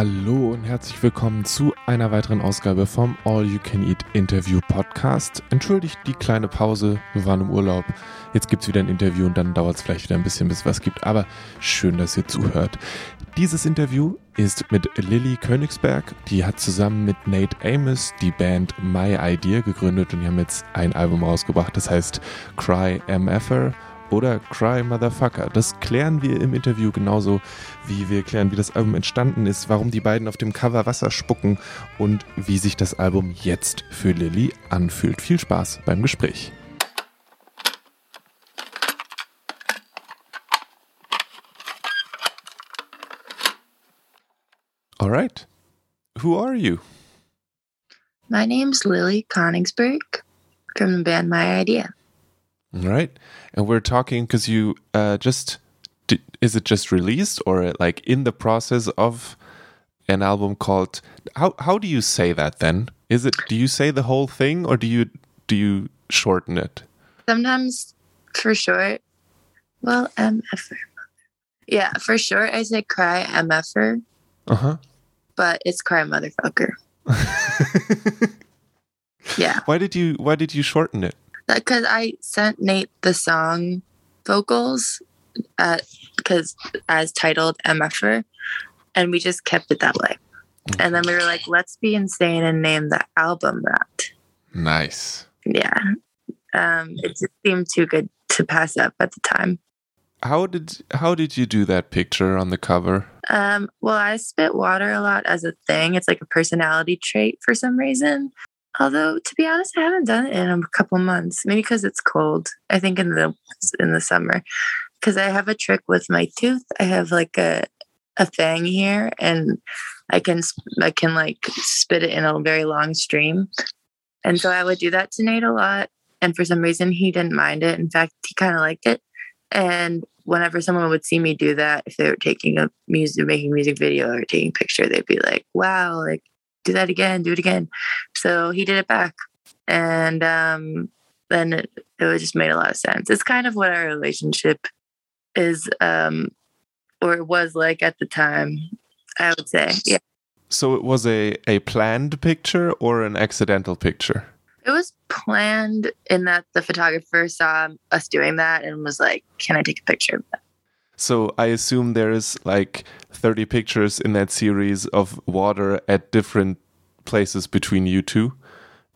Hallo und herzlich willkommen zu einer weiteren Ausgabe vom All You Can Eat Interview Podcast. Entschuldigt die kleine Pause, wir waren im Urlaub. Jetzt gibt es wieder ein Interview und dann dauert es vielleicht wieder ein bisschen, bis es was gibt. Aber schön, dass ihr zuhört. Dieses Interview ist mit Lilly Königsberg. Die hat zusammen mit Nate Amos die Band My Idea gegründet und die haben jetzt ein Album rausgebracht, das heißt Cry MFer oder Cry Motherfucker. Das klären wir im Interview genauso, wie wir klären, wie das Album entstanden ist, warum die beiden auf dem Cover Wasser spucken und wie sich das Album jetzt für Lilly anfühlt. Viel Spaß beim Gespräch. All right. Who are you? My name's Lily Konigsberg from the band My Idea. All right. And we're talking because you uh, just is it just released or like in the process of an album called how how do you say that then? Is it do you say the whole thing or do you do you shorten it? Sometimes for short. Well, MFer. Yeah, for short I say cry MFer. Uh-huh. But it's cry motherfucker. yeah. Why did you why did you shorten it? Because I sent Nate the song vocals at because as titled MFer, and we just kept it that way. And then we were like, let's be insane and name the album that. Nice. Yeah. Um, it just seemed too good to pass up at the time. How did how did you do that picture on the cover? Um, well, I spit water a lot as a thing. It's like a personality trait for some reason. Although to be honest, I haven't done it in a couple months. Maybe because it's cold. I think in the in the summer, because I have a trick with my tooth. I have like a a fang here, and I can I can like spit it in a very long stream. And so I would do that to Nate a lot. And for some reason, he didn't mind it. In fact, he kind of liked it. And whenever someone would see me do that, if they were taking a music, making music video or taking picture, they'd be like, "Wow, like do that again, do it again. So he did it back. And um, then it, it just made a lot of sense. It's kind of what our relationship is, um, or it was like at the time, I would say. Yeah. So it was a, a planned picture or an accidental picture? It was planned in that the photographer saw us doing that and was like, Can I take a picture of that? So I assume there is like 30 pictures in that series of water at different places between you two,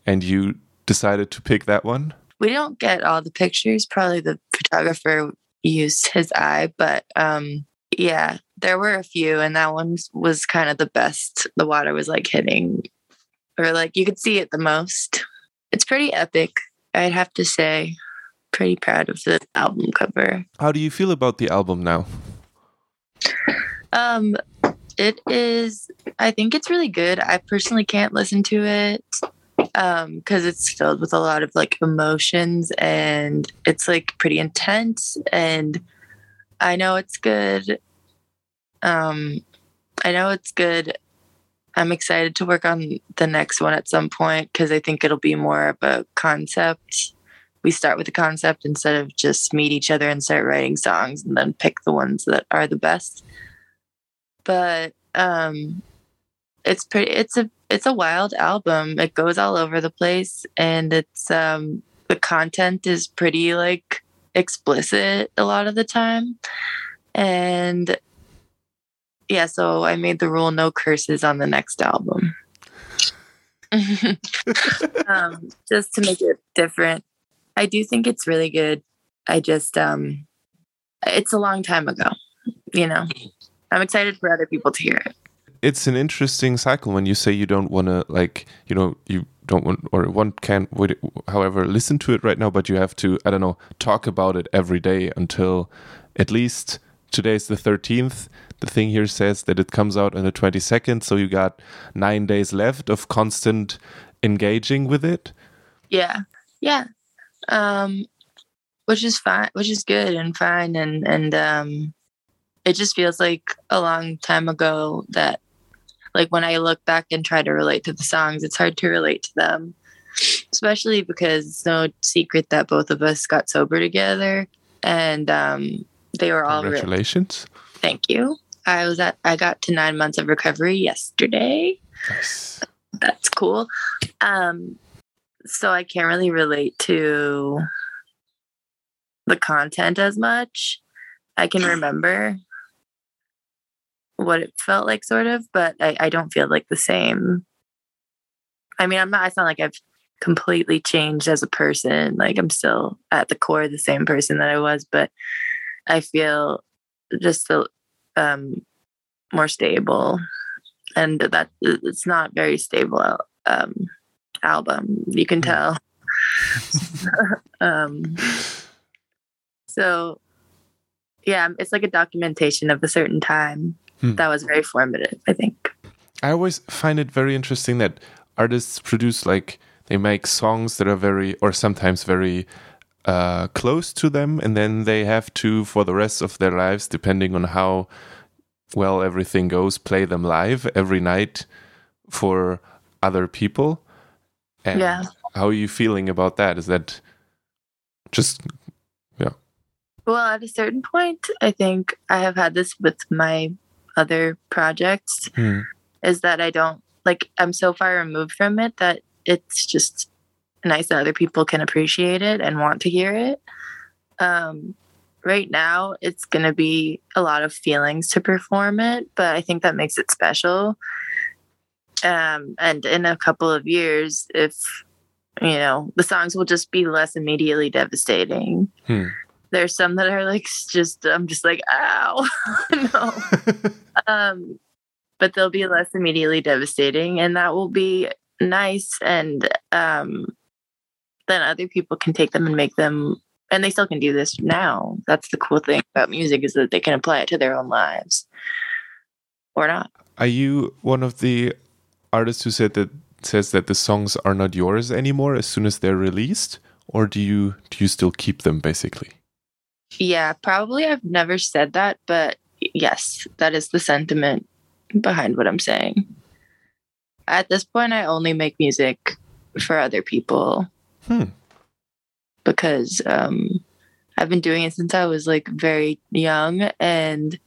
and you decided to pick that one? We don't get all the pictures. Probably the photographer used his eye, but um, yeah, there were a few, and that one was kind of the best. The water was like hitting, or like you could see it the most. It's pretty epic, I'd have to say pretty proud of the album cover. How do you feel about the album now? Um, it is. I think it's really good. I personally can't listen to it um because it's filled with a lot of like emotions and it's like pretty intense and i know it's good um i know it's good i'm excited to work on the next one at some point because i think it'll be more of a concept we start with the concept instead of just meet each other and start writing songs and then pick the ones that are the best. But um it's pretty it's a it's a wild album. It goes all over the place and it's um the content is pretty like explicit a lot of the time. And yeah, so I made the rule no curses on the next album. um, just to make it different I do think it's really good. I just um it's a long time ago, you know. I'm excited for other people to hear it. It's an interesting cycle when you say you don't want to like, you know, you don't want or one can't however listen to it right now but you have to I don't know, talk about it every day until at least today's the 13th. The thing here says that it comes out on the 22nd, so you got 9 days left of constant engaging with it. Yeah. Yeah um, which is fine, which is good and fine, and and um, it just feels like a long time ago that, like when I look back and try to relate to the songs, it's hard to relate to them, especially because it's no secret that both of us got sober together, and um, they were all congratulations. Thank you. I was at I got to nine months of recovery yesterday. Nice. That's cool. Um, so I can't really relate to the content as much. I can remember what it felt like, sort of, but I, I don't feel like the same. I mean, I'm not, it's not like I've completely changed as a person. Like, I'm still at the core the same person that I was, but I feel just a, um, more stable. And that it's not very stable um, album. You can tell. um, so, yeah, it's like a documentation of a certain time Hmm. that was very formative, I think. I always find it very interesting that artists produce like they make songs that are very or sometimes very uh, close to them, and then they have to for the rest of their lives, depending on how well everything goes, play them live every night for other people. And Yeah. how are you feeling about that? Is that just yeah. Well, at a certain point, I think I have had this with my other projects hmm, is that I don't like I'm so far removed from it that it's just nice that other people can appreciate it and want to hear it. Um, right now, it's going to be a lot of feelings to perform it, but I think that makes it special. Um, and in a couple of years, if you know, the songs will just be less immediately devastating. hmm. There's some that are like just I'm just like ow. No. Um but they'll be less immediately devastating and that will be nice and um then other people can take them and make them and they still can do this now. That's the cool thing about music is that they can apply it to their own lives. Or not. Are you one of the artists who said that says that the songs are not yours anymore as soon as they're released, or do you do you still keep them basically? yeah probably i've never said that but yes that is the sentiment behind what i'm saying at this point i only make music for other people Hmm. because um I've been doing it since I was like very young and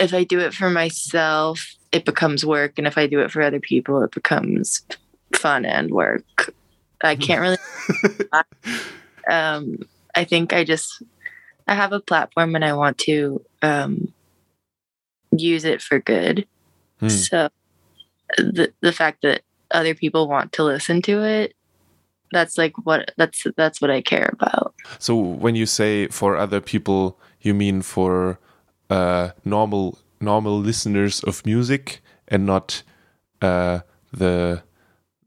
if I do it for myself it becomes work and if I do it for other people it becomes fun and work. I can't really um I think I just I have a platform and I want to um use it for good. Hmm. So the the fact that other people want to listen to it that's like what that's that's what I care about. So when you say for other people, you mean for uh, normal normal listeners of music and not uh, the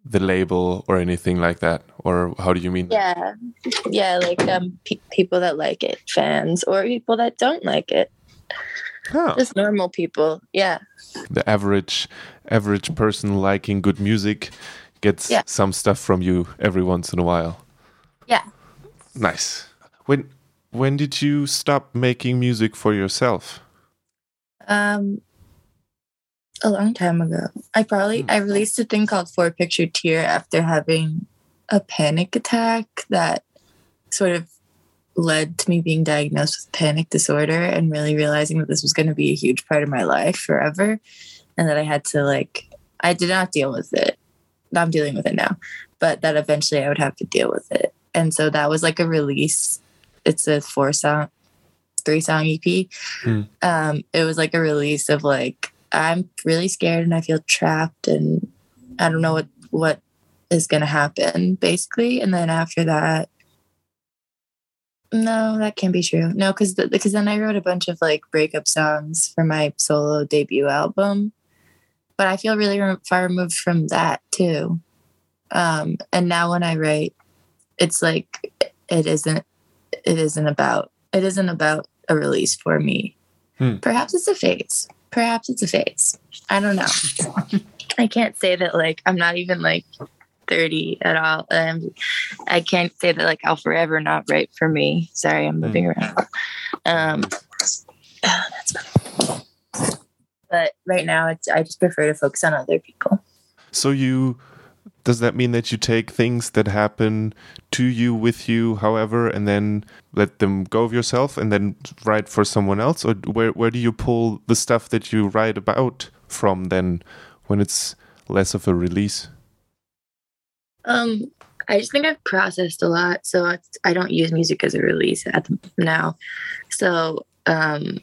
the label or anything like that, or how do you mean? that? Yeah. Yeah, like um pe- people that like it, fans or people that don't like it. Huh. Just normal people. Yeah. The average average person liking good music gets Yeah. some stuff from you every once in a while. Yeah. Nice. When when did you stop making music for yourself? Um a long time ago. I probably Hmm. I released a thing called Four Picture Tear after having a panic attack that sort of led to me being diagnosed with panic disorder and really realizing that this was going to be a huge part of my life forever and that I had to like I did not deal with it. I'm dealing with it now, but that eventually I would have to deal with it. And so that was like a release. It's a four song, three song EP. Hmm. Um, it was like a release of like I'm really scared and I feel trapped and I don't know what what is going to happen basically. And then after that, no, that can't be true. No, because because then I wrote a bunch of like breakup songs for my solo debut album, but I feel really re- far removed from that too. Um, and now when I write, it's like it isn't it isn't about it isn't about a release for me. Hmm. Perhaps it's a phase. Perhaps it's a phase. I don't know. I can't say that like I'm not even like 30 at all. Um, I can't say that like I'll forever not write for me. Sorry, I'm moving around. Um, ah, that's funny. But right now, it's I just prefer to focus on other people. So you does that mean that you take things that happen to you with you however and then let them go of yourself and then write for someone else? Or where where do you pull the stuff that you write about from then when it's less of a release? Um i just think i've processed a lot so i don't use music as a release at the, now. So um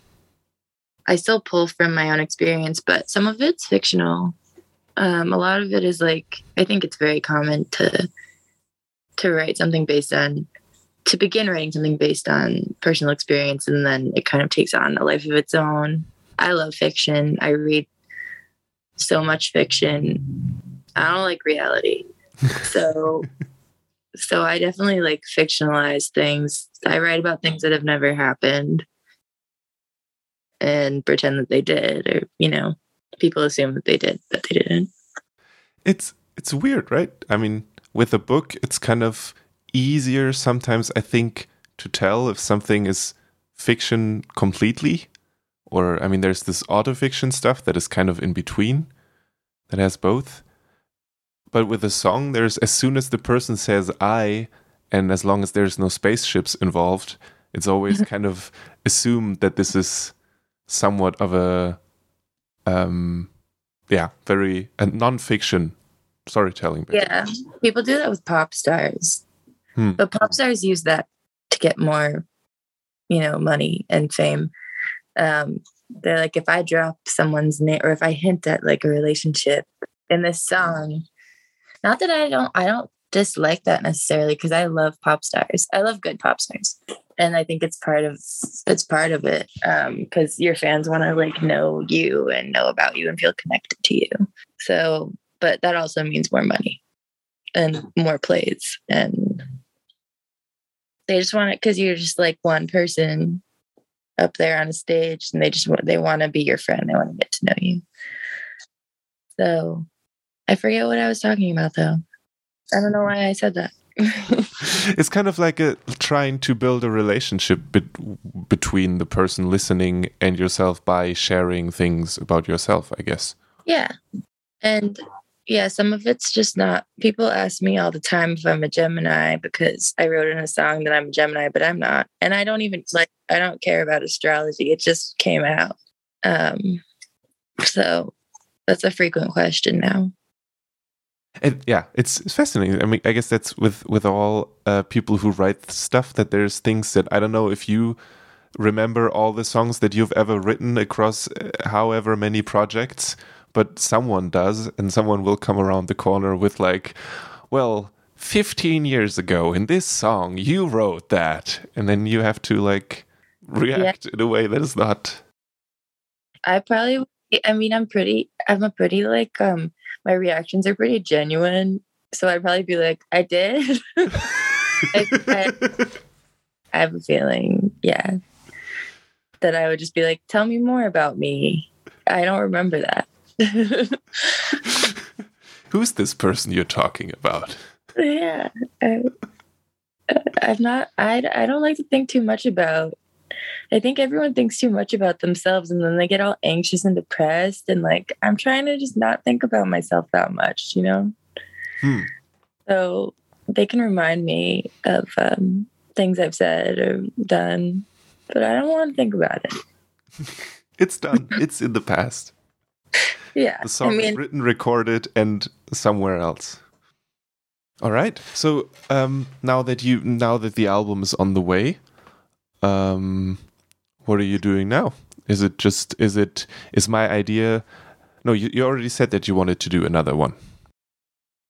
i still pull from my own experience but some of it's fictional um, a lot of it is like I think it's very common to to write something based on to begin writing something based on personal experience and then it kind of takes on a life of its own. I love fiction. I read so much fiction. I don't like reality. so so I definitely like fictionalize things. I write about things that have never happened and pretend that they did or you know people assume that they did, but they didn't. It's it's weird, right? I mean, with a book, it's kind of easier sometimes. I think to tell if something is fiction completely, or I mean, there's this autofiction stuff that is kind of in between, that has both. But with a song, there's as soon as the person says "I," and as long as there's no spaceships involved, it's always kind of assumed that this is somewhat of a um, yeah, very and non-fiction storytelling. Basically. Yeah, people do that with pop stars, hmm. but pop stars use that to get more, you know, money and fame. Um, they're like, if I drop someone's name or if I hint at like a relationship in this song, not that I don't, I don't dislike that necessarily because I love pop stars. I love good pop stars and I think it's part of it's part of it because um, your fans want to like know you and know about you and feel connected to you. So, but that also means more money and more plays, and they just want it because you're just like one person up there on a stage, and they just want they want to be your friend. They want to get to know you. So, I forget what I was talking about though. I don't know why I said that. it's kind of like a trying to build a relationship between the person listening and yourself by sharing things about yourself, I guess. Yeah. And yeah, some of it's just not. People ask me all the time if I'm a Gemini because I wrote in a song that I'm a Gemini, but I'm not. And I don't even like, I don't care about astrology. It just came out. Um, so that's a frequent question now. And yeah, it's, it's fascinating. I mean, I guess that's with with all uh, people who write stuff that there's things that I don't know if you remember all the songs that you've ever written across uh, however many projects, but someone does, and someone will come around the corner with like, well. 15 years ago in this song you wrote that and then you have to like react yeah. in a way that is not i probably i mean i'm pretty i'm a pretty like um my reactions are pretty genuine. So I'd probably be like, I did. I, I, I have a feeling, yeah, that I would just be like, tell me more about me. I don't remember that. Who's this person you're talking about? Yeah. I, I'm not, I, I don't like to think too much about I think everyone thinks too much about themselves and then they get all anxious and depressed. And like, I'm trying to just not think about myself that much, you know? Hmm. So they can remind me of um, things I've said or done, but I don't want to think about it. it's done, it's in the past. Yeah. The song I mean, is written, recorded, and somewhere else. All right. So um, now that you now that the album is on the way, um, what are you doing now? Is it just, is it, is my idea? No, you, you already said that you wanted to do another one.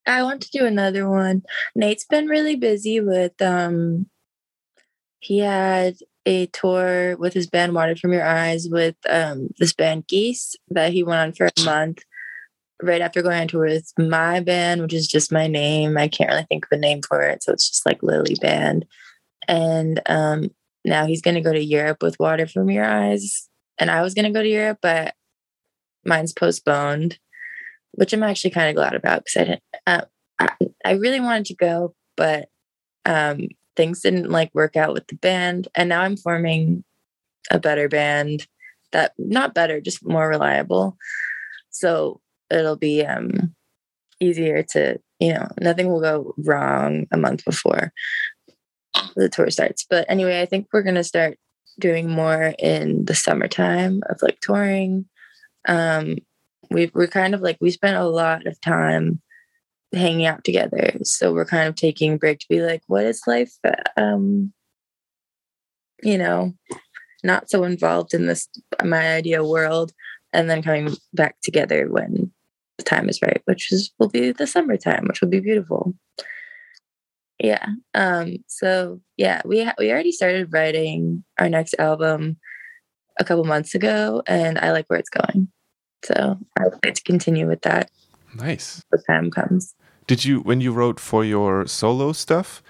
I want to do another one. Nate's been really busy with, um, he had a tour with his band Water From Your Eyes with um, this band Geese that he went on for a month right after going on tour with my band, which is just my name. I can't really think of a name for it. So it's just like Lily Band. And um, now he's going to go to Europe with Water from Your Eyes. And I was going to go to Europe, but mine's postponed, which I'm actually kind of glad about because I didn't, uh, I, really wanted to go, but um, things didn't like work out with the band. And now I'm forming a better band that, not better, just more reliable. So it'll be um, easier to you know, nothing will go wrong a month before the tour starts. But anyway, I think we're gonna start doing more in the summertime of like touring. Um, we we're kind of like we spent a lot of time hanging out together, so we're kind of taking a break to be like, what is life? Um, you know, not so involved in this my idea world, and then coming back together when the time is right, which is will be the summertime, which will be beautiful. Yeah. Um, so yeah, we ha- we already started writing our next album a couple months ago, and I like where it's going. So I would like to continue with that. Nice. The time comes. Did you when you wrote for your solo stuff?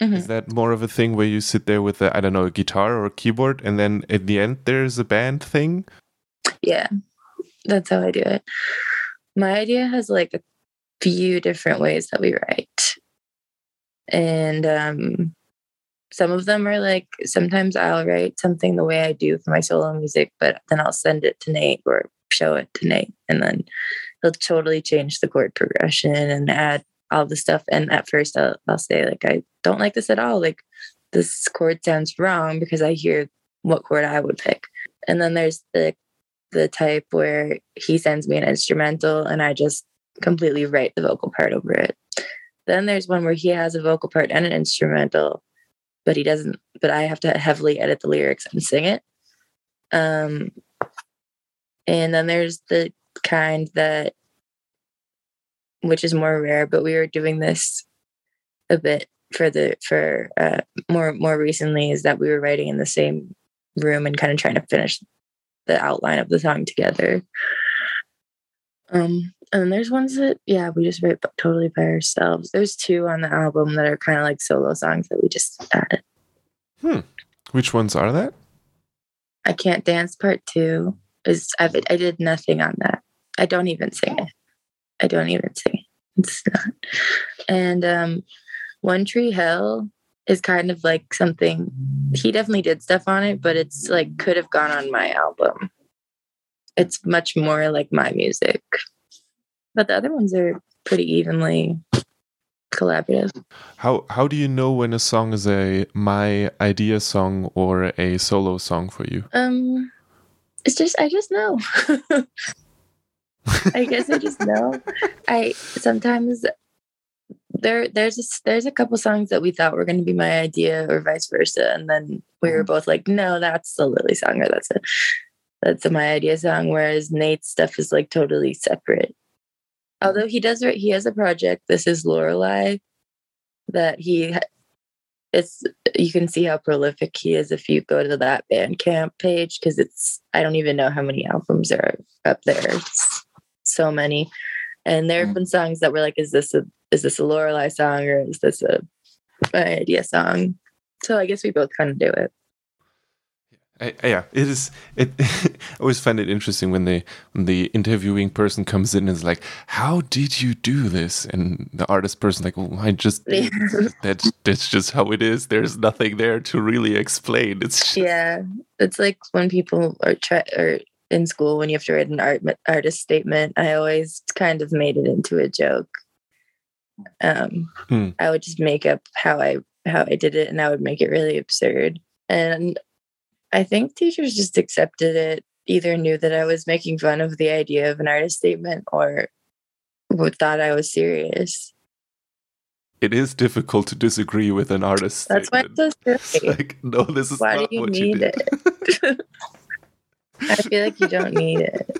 Mhm. Is that more of a thing where you sit there with a I don't know a guitar or a keyboard, and then at the end there's a band thing? Yeah, that's how I do it. My idea has like a few different ways that we write. And um, some of them are like sometimes I'll write something the way I do for my solo music, but then I'll send it to Nate or show it to Nate. And then he'll totally change the chord progression and add all the stuff. And at first I'll, say, like, I don't like this at all. Like, this chord sounds wrong because I hear what chord I would pick. And then there's the the type where he sends me an instrumental and I just completely write the vocal part over it. Then there's one where he has a vocal part and an instrumental, but he doesn't, but I have to heavily edit the lyrics and sing it. Um, and then there's the kind that, which is more rare, but we were doing this a bit for the, for uh, more, more recently is that we were writing in the same room and kind of trying to finish the outline of the song together. Um, and then there's ones that, yeah, we just write totally by ourselves. There's two on the album that are kind of like solo songs that we just added. Hmm. Which ones are that? I Can't Dance Part Two is I I did nothing on that. I don't even sing it. I don't even sing it. It's not. And um, One Tree Hill is kind of like something he definitely did stuff on it, but it's like could have gone on my album. It's much more like my music. But the other ones are pretty evenly collaborative. How how do you know when a song is a my idea song or a solo song for you? Um it's just I just know. I guess I just know. I sometimes there there's a, there's a couple songs that we thought were going to be my idea or vice versa and then we were both like no that's the Lily song or that's a that's a my idea song whereas Nate's stuff is like totally separate. Although he does he has a project this is Lorelei that he it's you can see how prolific he is if you go to that Bandcamp page because it's I don't even know how many albums are up there. It's so many, and there have mm. been songs that were like, "Is this a is this a Lorelei song or is this a my idea song?" So I guess we both kind of do it. I, I- yeah, it is. It I always find it interesting when the when the interviewing person comes in and is like, "How did you do this?" And the artist person like, "Well, I just that's that's just how it is. There's nothing there to really explain. It's just, Yeah, it's like when people are try or in school when you have to write an art artist statement. I always kind of made it into a joke. Um, Hmm. I would just make up how I how I did it, and I would make it really absurd. And I think teachers just accepted it. Either knew that I was making fun of the idea of an artist statement, or thought I was serious. it is difficult to disagree with an artist. That's why it's so silly. like, no, this is Why not do you what need you did. it? I feel like you don't need it.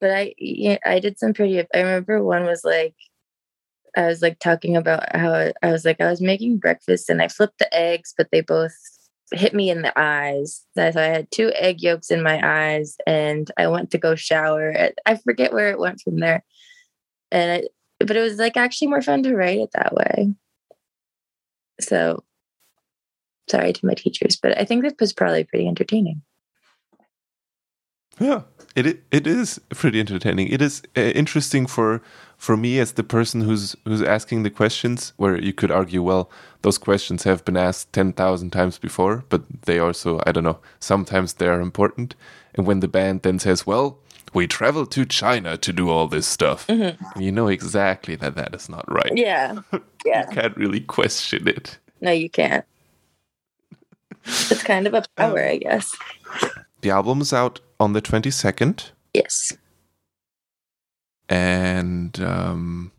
But I, yeah, I did some pretty. I remember one was like, I was like talking about how I was like I was making breakfast and I flipped the eggs, but they both hit me in the eyes. I had two egg yolks in my eyes, and I went to go shower. I forget where it went from there, and it, but it was like actually more fun to write it that way. So sorry to my teachers, but I think that was probably pretty entertaining. Yeah, it it is pretty entertaining. It is uh, interesting for for me as the person who's who's asking the questions. Where you could argue, well, those questions have been asked ten thousand times before, but they also, I don't know, sometimes they are important. And when the band then says, well, we traveled to China to do all this stuff. Mhm. You know exactly that that is not right. Yeah. Yeah. You can't really question it. No, you can't. It's kind of a power, I guess. The album's out on the 22nd. Yes. And um,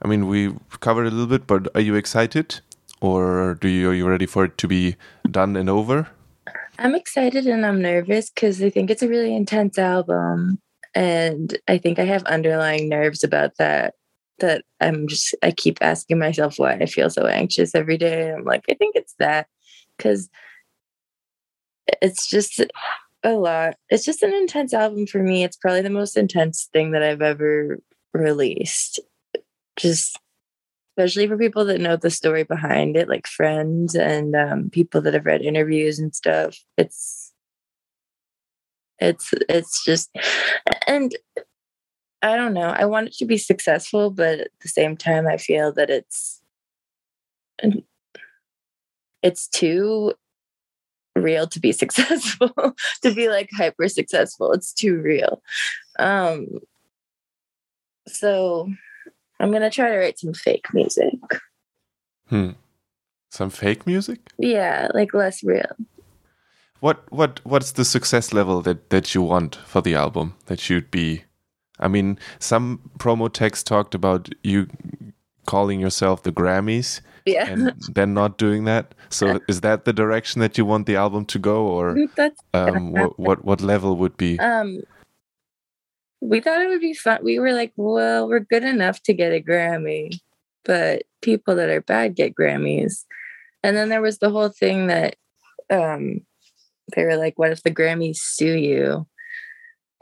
I mean, we covered a little bit, but are you excited? Or do you, are you ready for it to be done and over? I'm excited and I'm nervous because I think it's a really intense album. And I think I have underlying nerves about that. That I'm just, I keep asking myself why I feel so anxious every day. I'm like, I think it's that because it's just a lot. It's just an intense album for me. It's probably the most intense thing that I've ever released. Just especially for people that know the story behind it, like friends and um, people that have read interviews and stuff. It's it's it's just and I don't know. I want it to be successful, but at the same time, I feel that it's it's too real to be successful to be like hyper successful it's too real um so i'm gonna try to write some fake music Hmm. Some fake music? yeah like less real What what what's the success level that that you want for the album? That you'd be I mean, some promo text talked about you calling yourself the Grammys yeah. and then not doing that. So is that the direction that you want the album to go or that's um what what, what level would be? Um we thought it would be fun. We were like well we're good enough to get a grammy but people that are bad get grammys. And then there was the whole thing that um they were like what if the grammys sue you?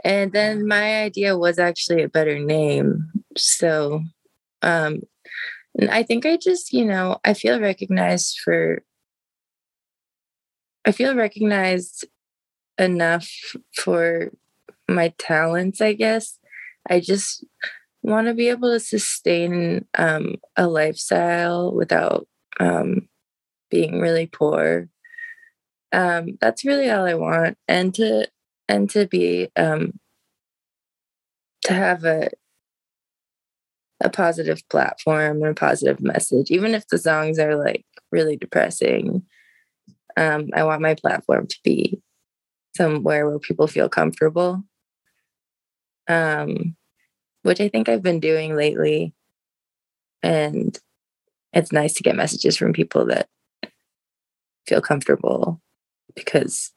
And then my idea was actually a better name. So um and i think i just you know i feel recognized for i feel recognized enough for my talents i guess. I just want to be able to sustain um, a lifestyle without um, being really poor. Um, that's really all i want. And to and to be um, to have a a positive platform and a positive message even if the songs are like really depressing um, i want my platform to be somewhere where people feel comfortable. Um, which i think i've been doing lately and it's nice to get messages from people that feel comfortable because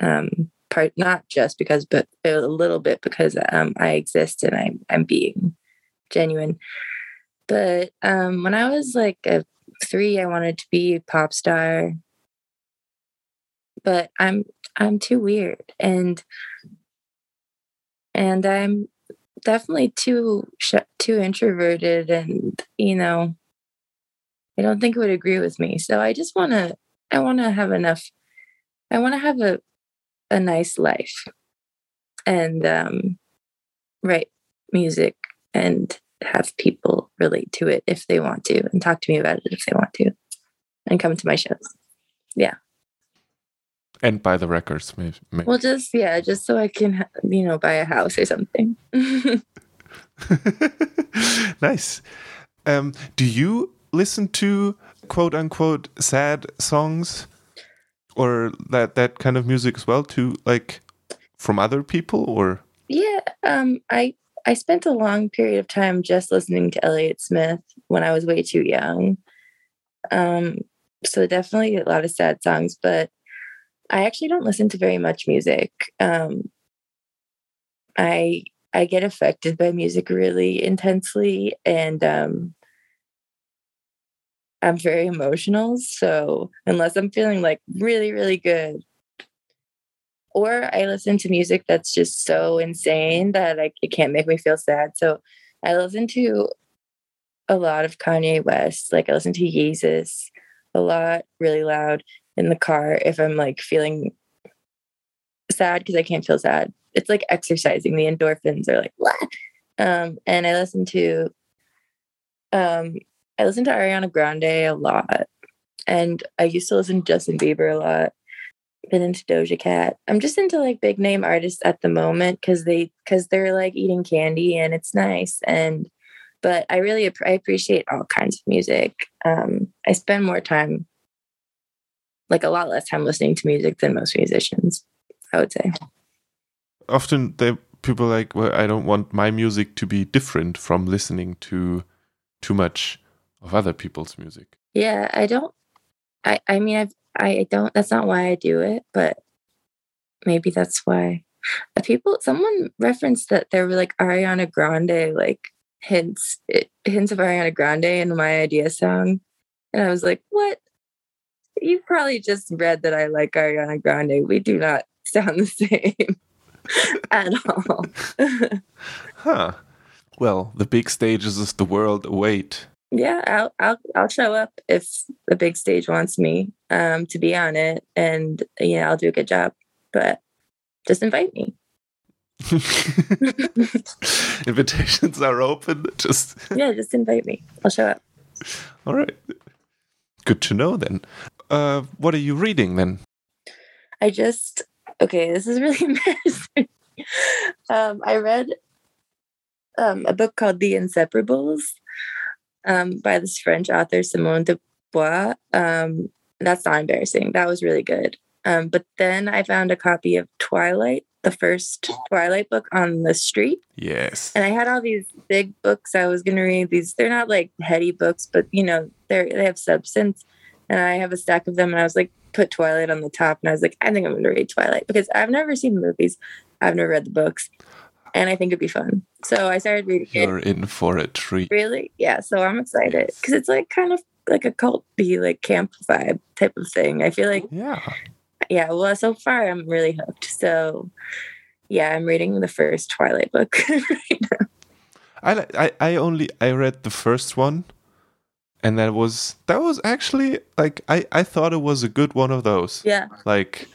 um, part not just because but a little bit because um, i exist and i'm, I'm being genuine. But um, when i was like a three i wanted to be a pop star. But i'm i'm too weird and and i'm definitely too too introverted and you know i don't think it would agree with me. So i just want to i want to have enough i want to have a a nice life. And um write music and have people relate to it if they want to and talk to me about it if they want to and come to my shows Yeah. and buy the records maybe, maybe. well just yeah just so i can you know buy a house or something nice. Um, do you listen to quote unquote sad songs or that that kind of music as well too like from other people or Yeah, um, I I spent a long period of time just listening to Elliott Smith when I was way too young. Um, so definitely a lot of sad songs, but I actually don't listen to very much music. Um, I I get affected by music really intensely, and um, I'm very emotional. So unless I'm feeling like really really good, or I listen to music that's just so insane that I, it can't make me feel sad. So I listen to a lot of Kanye West. Like I listen to Yeezus a lot, really loud in the car if I'm like feeling sad because I can't feel sad. It's like exercising. The endorphins are like, what? Um, and I listen to um I listen to Ariana Grande a lot. And I used to listen to Justin Bieber a lot. Been into Doja Cat. I'm just into like big name artists at the moment because they because they're like eating candy and it's nice. And but I really I appreciate all kinds of music. Um, I spend more time, like a lot less time listening to music than most musicians. I would say. Often they people like, well, I don't want my music to be different from listening to too much of other people's music. Yeah, I don't. I I mean, I've I don't. That's not why I do it, but maybe that's why. Uh, people, someone referenced that there were like Ariana Grande, like hints hints of Ariana Grande in my idea song, and I was like, what? You probably just read that I like Ariana Grande. We do not sound the same at all. huh. Well, the big stages of the world await yeah, I'll I'll I'll show up if the big stage wants me um, to be on it, and yeah, I'll do a good job. But just invite me. Invitations are open. Just yeah, just invite me. I'll show up. All right. Good to know then. Uh, what are you reading then? I just okay. This is really embarrassing. um, I read um, a book called The Inseparables um, by this French author, Simone de Beauvoir. Um, that's not embarrassing. That was really good. Um, but then I found a copy of Twilight, the first Twilight book on the street. Yes. And I had all these big books I was going to read. These they're not like heady books, but you know they they have substance. And I have a stack of them, and I was like, put Twilight on the top, and I was like, I think I'm going to read Twilight because I've never seen the movies, I've never read the books, and I think it'd be fun. So I started reading You're it. in for a treat. Really? Yeah. So I'm excited because it's like kind of like a cult be like camp vibe type of thing. I feel like Yeah. yeah. Well, so far I'm really hooked. So yeah, I'm reading the first Twilight book right now. I, I I only I read the first one and that was that was actually like I I thought it was a good one of those. Yeah. Like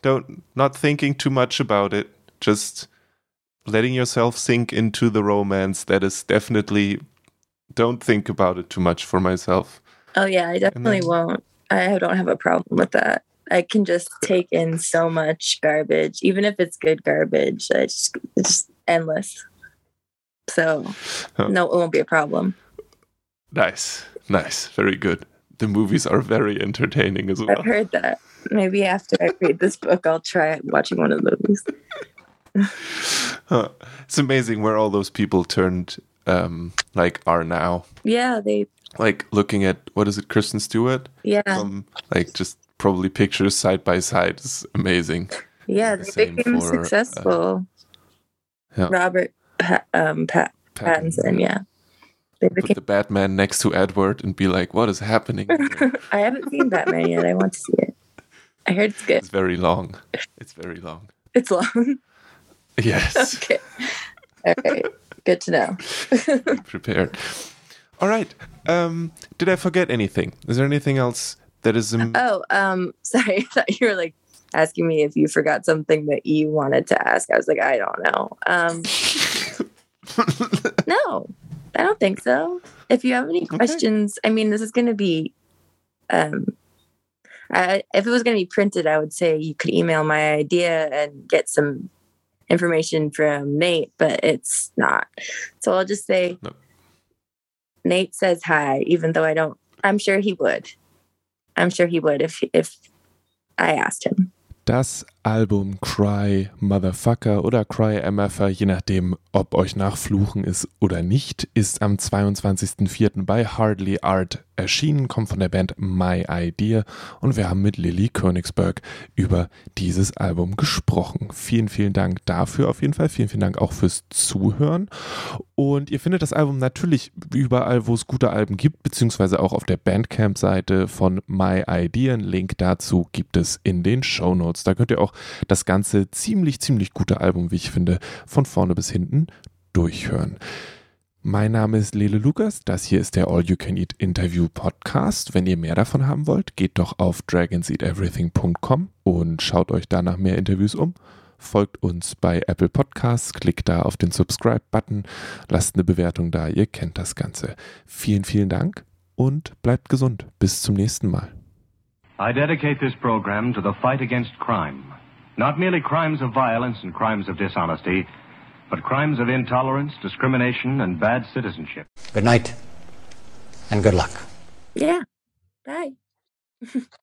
don't not thinking too much about it, just letting yourself sink into the romance that is definitely don't think about it too much for myself. Oh yeah, I definitely then- won't. I don't have a problem with that. I can just take in so much garbage, even if it's good garbage. I just it's just endless. So Huh. no, it won't be a problem. Nice. Nice. Very good. The movies are very entertaining as well. I've heard that. Maybe after I read this book, I'll try watching one of the movies. Huh. It's amazing where all those people turned um like are now. Yeah, they. Like looking at what is it, Kristen Stewart? Yeah, Um like just probably pictures side by side is amazing. yeah, the they became for, uh, successful. yeah. Robert pa- um, pa- Pattinson, yeah, they Put became. the Batman next to Edward and be like, what is happening? I haven't seen Batman yet. I want to see it. I heard it's good. it's very long. It's very long. It's long. Yes. okay. All right. Good to know. Prepared. All right. Um did I forget anything? Is there anything else that is um, Oh, um, sorry. I thought you were like asking me if you forgot something that you wanted to ask. I was like, I don't know. Um, no, I don't think so. If you have any questions, I mean, this is going to be, um, I, if it was going to be printed, I would say you could email my idea and get some information from Nate, but it's not. So I'll just say, No. Nate says hi, even though I don't. I'm sure he would. I'm sure he would if if I asked him. Das Album Cry Motherfucker oder Cry MFer, je nachdem, ob euch nachfluchen ist oder nicht, ist am 22.04. bei Hardly Art erschienen, kommt von der Band My Idea und wir haben mit Lilly Königsberg über dieses Album gesprochen. Vielen, vielen Dank dafür auf jeden Fall. Vielen, vielen Dank auch fürs Zuhören. Und ihr findet das Album natürlich überall, wo es gute Alben gibt, beziehungsweise auch auf der Bandcamp-Seite von My Idea. Einen Link dazu gibt es in den Show Notes. Da könnt ihr auch das ganze ziemlich, ziemlich gute Album, wie ich finde, von vorne bis hinten durchhören. Mein Name ist Lele Lukas. Das hier ist der All You Can Eat Interview Podcast. Wenn ihr mehr davon haben wollt, geht doch auf dragonseateverything.com und schaut euch da nach mehr Interviews um. Folgt uns bei Apple Podcasts, klickt da auf den Subscribe-Button, lasst eine Bewertung da, ihr kennt das Ganze. Vielen, vielen Dank und bleibt gesund. Bis zum nächsten Mal. I dedicate this program to the fight against crime. Not merely crimes of violence and crimes of dishonesty, but crimes of intolerance, discrimination, and bad citizenship. Good night, and good luck. Yeah. Bye.